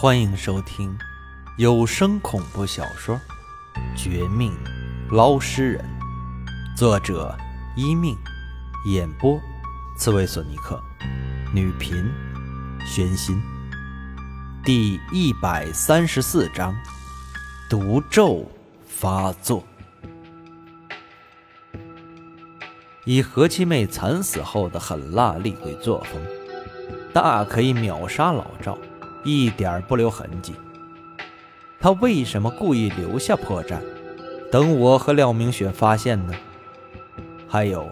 欢迎收听有声恐怖小说《绝命捞尸人》，作者一命，演播刺猬索尼克，女频玄心。第一百三十四章，毒咒发作。以何七妹惨死后的狠辣厉鬼作风，大可以秒杀老赵。一点不留痕迹。他为什么故意留下破绽，等我和廖明雪发现呢？还有，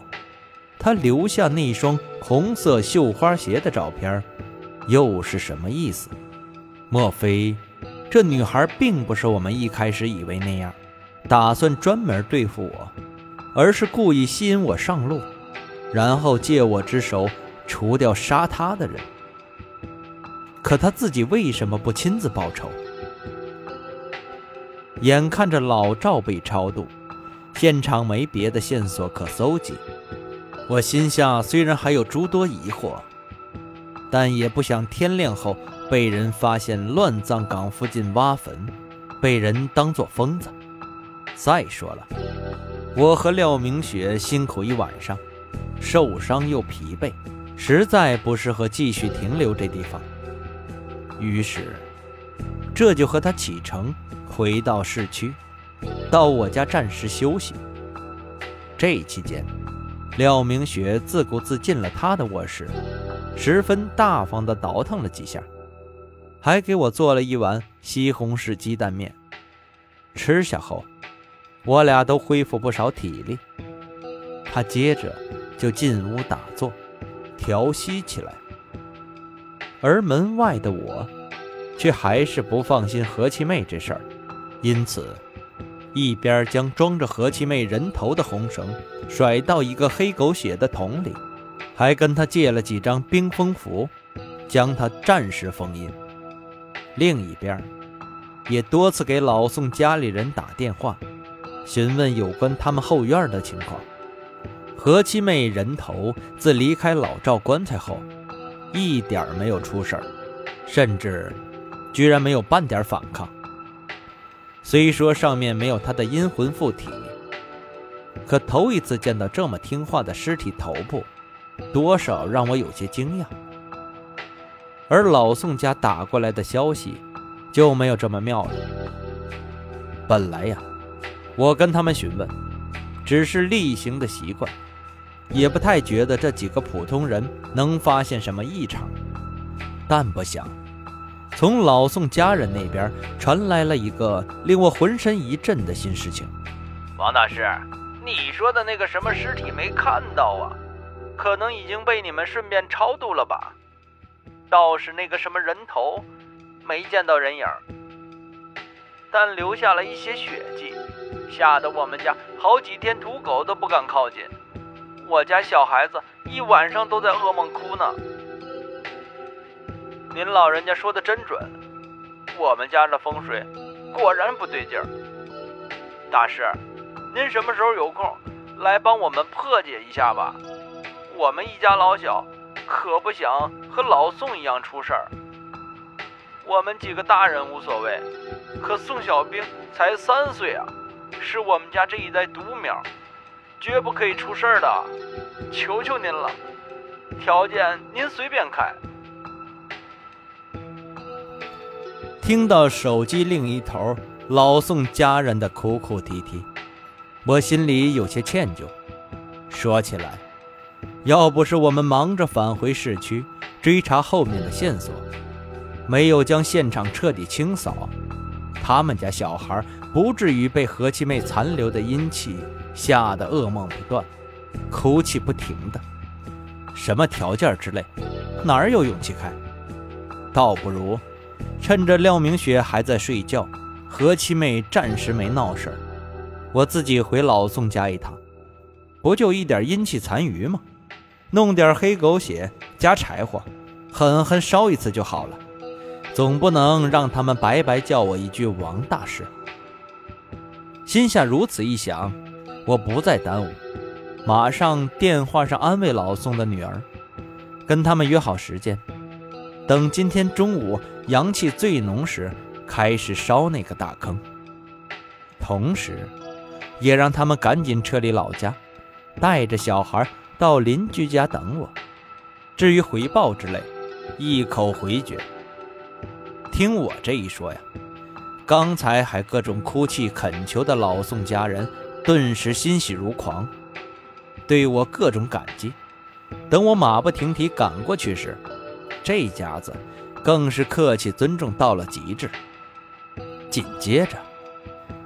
他留下那双红色绣花鞋的照片，又是什么意思？莫非这女孩并不是我们一开始以为那样，打算专门对付我，而是故意吸引我上路，然后借我之手除掉杀她的人？可他自己为什么不亲自报仇？眼看着老赵被超度，现场没别的线索可搜集，我心下虽然还有诸多疑惑，但也不想天亮后被人发现乱葬岗附近挖坟，被人当作疯子。再说了，我和廖明雪辛苦一晚上，受伤又疲惫，实在不适合继续停留这地方。于是，这就和他启程，回到市区，到我家暂时休息。这期间，廖明雪自顾自进了他的卧室，十分大方地倒腾了几下，还给我做了一碗西红柿鸡蛋面。吃下后，我俩都恢复不少体力。他接着就进屋打坐，调息起来。而门外的我，却还是不放心何七妹这事儿，因此，一边将装着何七妹人头的红绳甩到一个黑狗血的桶里，还跟他借了几张冰封符，将他暂时封印；另一边，也多次给老宋家里人打电话，询问有关他们后院的情况。何七妹人头自离开老赵棺材后。一点没有出事儿，甚至居然没有半点反抗。虽说上面没有他的阴魂附体，可头一次见到这么听话的尸体头部，多少让我有些惊讶。而老宋家打过来的消息就没有这么妙了。本来呀，我跟他们询问，只是例行的习惯。也不太觉得这几个普通人能发现什么异常，但不想，从老宋家人那边传来了一个令我浑身一震的新事情。王大师，你说的那个什么尸体没看到啊？可能已经被你们顺便超度了吧？倒是那个什么人头，没见到人影，但留下了一些血迹，吓得我们家好几天土狗都不敢靠近。我家小孩子一晚上都在噩梦哭呢。您老人家说的真准，我们家的风水果然不对劲儿。大师，您什么时候有空来帮我们破解一下吧？我们一家老小可不想和老宋一样出事儿。我们几个大人无所谓，可宋小兵才三岁啊，是我们家这一代独苗。绝不可以出事儿的，求求您了，条件您随便开。听到手机另一头老宋家人的哭哭啼啼，我心里有些歉疚。说起来，要不是我们忙着返回市区追查后面的线索，没有将现场彻底清扫，他们家小孩不至于被何七妹残留的阴气。吓得噩梦不断，哭泣不停的，什么条件之类，哪儿有勇气开？倒不如趁着廖明雪还在睡觉，何七妹暂时没闹事我自己回老宋家一趟，不就一点阴气残余吗？弄点黑狗血加柴火，狠狠烧一次就好了。总不能让他们白白叫我一句王大师。心下如此一想。我不再耽误，马上电话上安慰老宋的女儿，跟他们约好时间。等今天中午阳气最浓时，开始烧那个大坑。同时，也让他们赶紧撤离老家，带着小孩到邻居家等我。至于回报之类，一口回绝。听我这一说呀，刚才还各种哭泣恳求的老宋家人，顿时欣喜如狂，对我各种感激。等我马不停蹄赶过去时，这家子更是客气尊重到了极致。紧接着，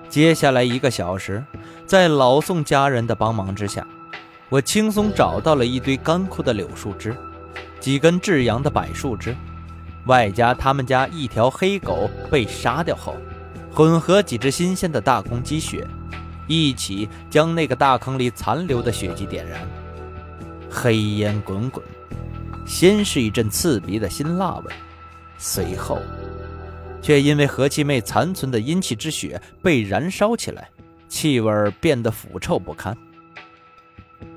接下来一个小时，在老宋家人的帮忙之下，我轻松找到了一堆干枯的柳树枝，几根至阳的柏树枝，外加他们家一条黑狗被杀掉后，混合几只新鲜的大公鸡血，一起将那个大坑里残留的血迹点燃。黑烟滚滚，先是一阵刺鼻的辛辣味，随后却因为何七妹残存的阴气之血被燃烧起来，气味变得腐臭不堪。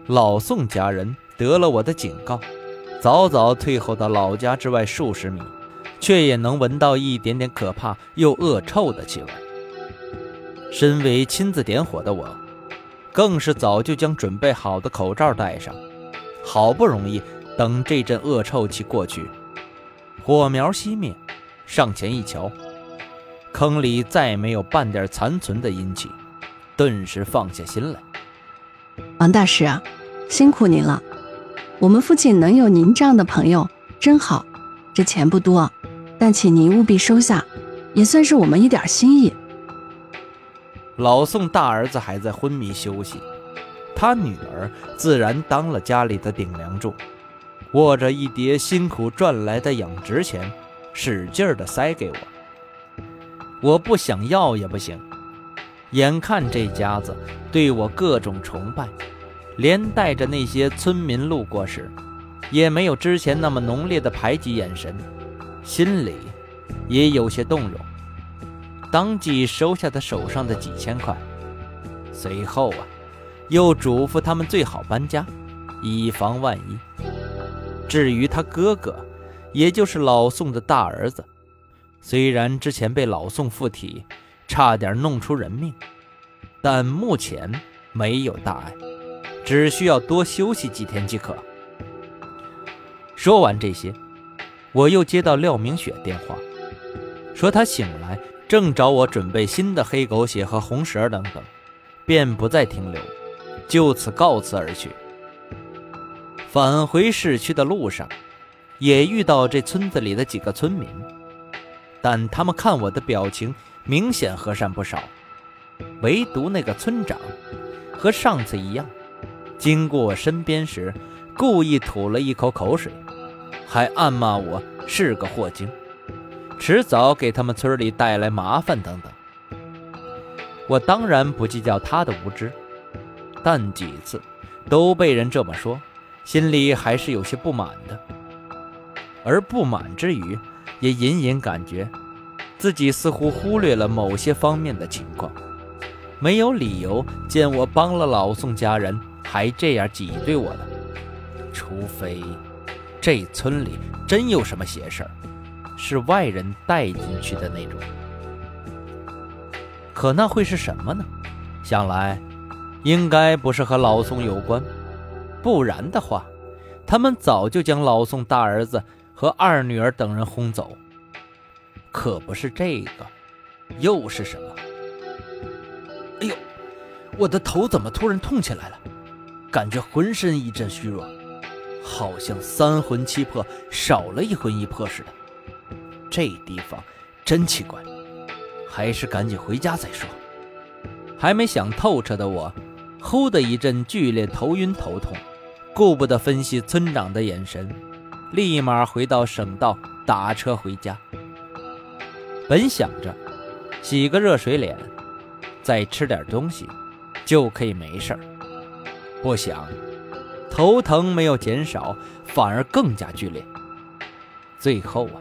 老宋家人得了我的警告，早早退后到老家之外数十米，却也能闻到一点点可怕又恶臭的气味。身为亲自点火的我，更是早就将准备好的口罩戴上。好不容易等这阵恶臭气过去，火苗熄灭，上前一瞧，坑里再没有半点残存的阴气，顿时放下心来。王大师啊，辛苦您了！我们附近能有您这样的朋友，真好。这钱不多，但请您务必收下，也算是我们一点心意。老宋大儿子还在昏迷休息。他女儿自然当了家里的顶梁柱，握着一叠辛苦赚来的养殖钱，使劲儿地塞给我。我不想要也不行，眼看这家子对我各种崇拜，连带着那些村民路过时，也没有之前那么浓烈的排挤眼神，心里也有些动容，当即收下他手上的几千块。随后啊。又嘱咐他们最好搬家，以防万一。至于他哥哥，也就是老宋的大儿子，虽然之前被老宋附体，差点弄出人命，但目前没有大碍，只需要多休息几天即可。说完这些，我又接到廖明雪电话，说她醒来正找我准备新的黑狗血和红蛇等等，便不再停留。就此告辞而去。返回市区的路上，也遇到这村子里的几个村民，但他们看我的表情明显和善不少，唯独那个村长，和上次一样，经过我身边时，故意吐了一口口水，还暗骂我是个霍精，迟早给他们村里带来麻烦等等。我当然不计较他的无知。但几次都被人这么说，心里还是有些不满的。而不满之余，也隐隐感觉自己似乎忽略了某些方面的情况，没有理由见我帮了老宋家人还这样挤兑我的。除非这村里真有什么邪事儿，是外人带进去的那种。可那会是什么呢？想来。应该不是和老宋有关，不然的话，他们早就将老宋大儿子和二女儿等人轰走。可不是这个，又是什么？哎呦，我的头怎么突然痛起来了？感觉浑身一阵虚弱，好像三魂七魄少了一魂一魄似的。这地方真奇怪，还是赶紧回家再说。还没想透彻的我。呼的一阵剧烈头晕头痛，顾不得分析村长的眼神，立马回到省道打车回家。本想着洗个热水脸，再吃点东西，就可以没事儿。不想头疼没有减少，反而更加剧烈。最后啊，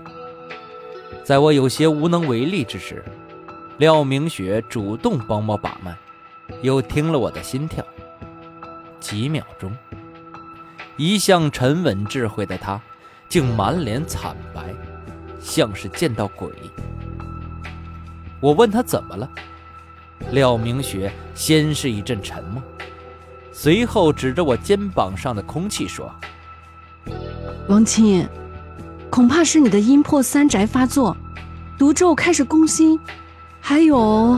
在我有些无能为力之时，廖明雪主动帮我把脉。又听了我的心跳，几秒钟，一向沉稳智慧的他，竟满脸惨白，像是见到鬼。我问他怎么了，廖明雪先是一阵沉默，随后指着我肩膀上的空气说：“王亲，恐怕是你的阴魄三宅发作，毒咒开始攻心，还有……”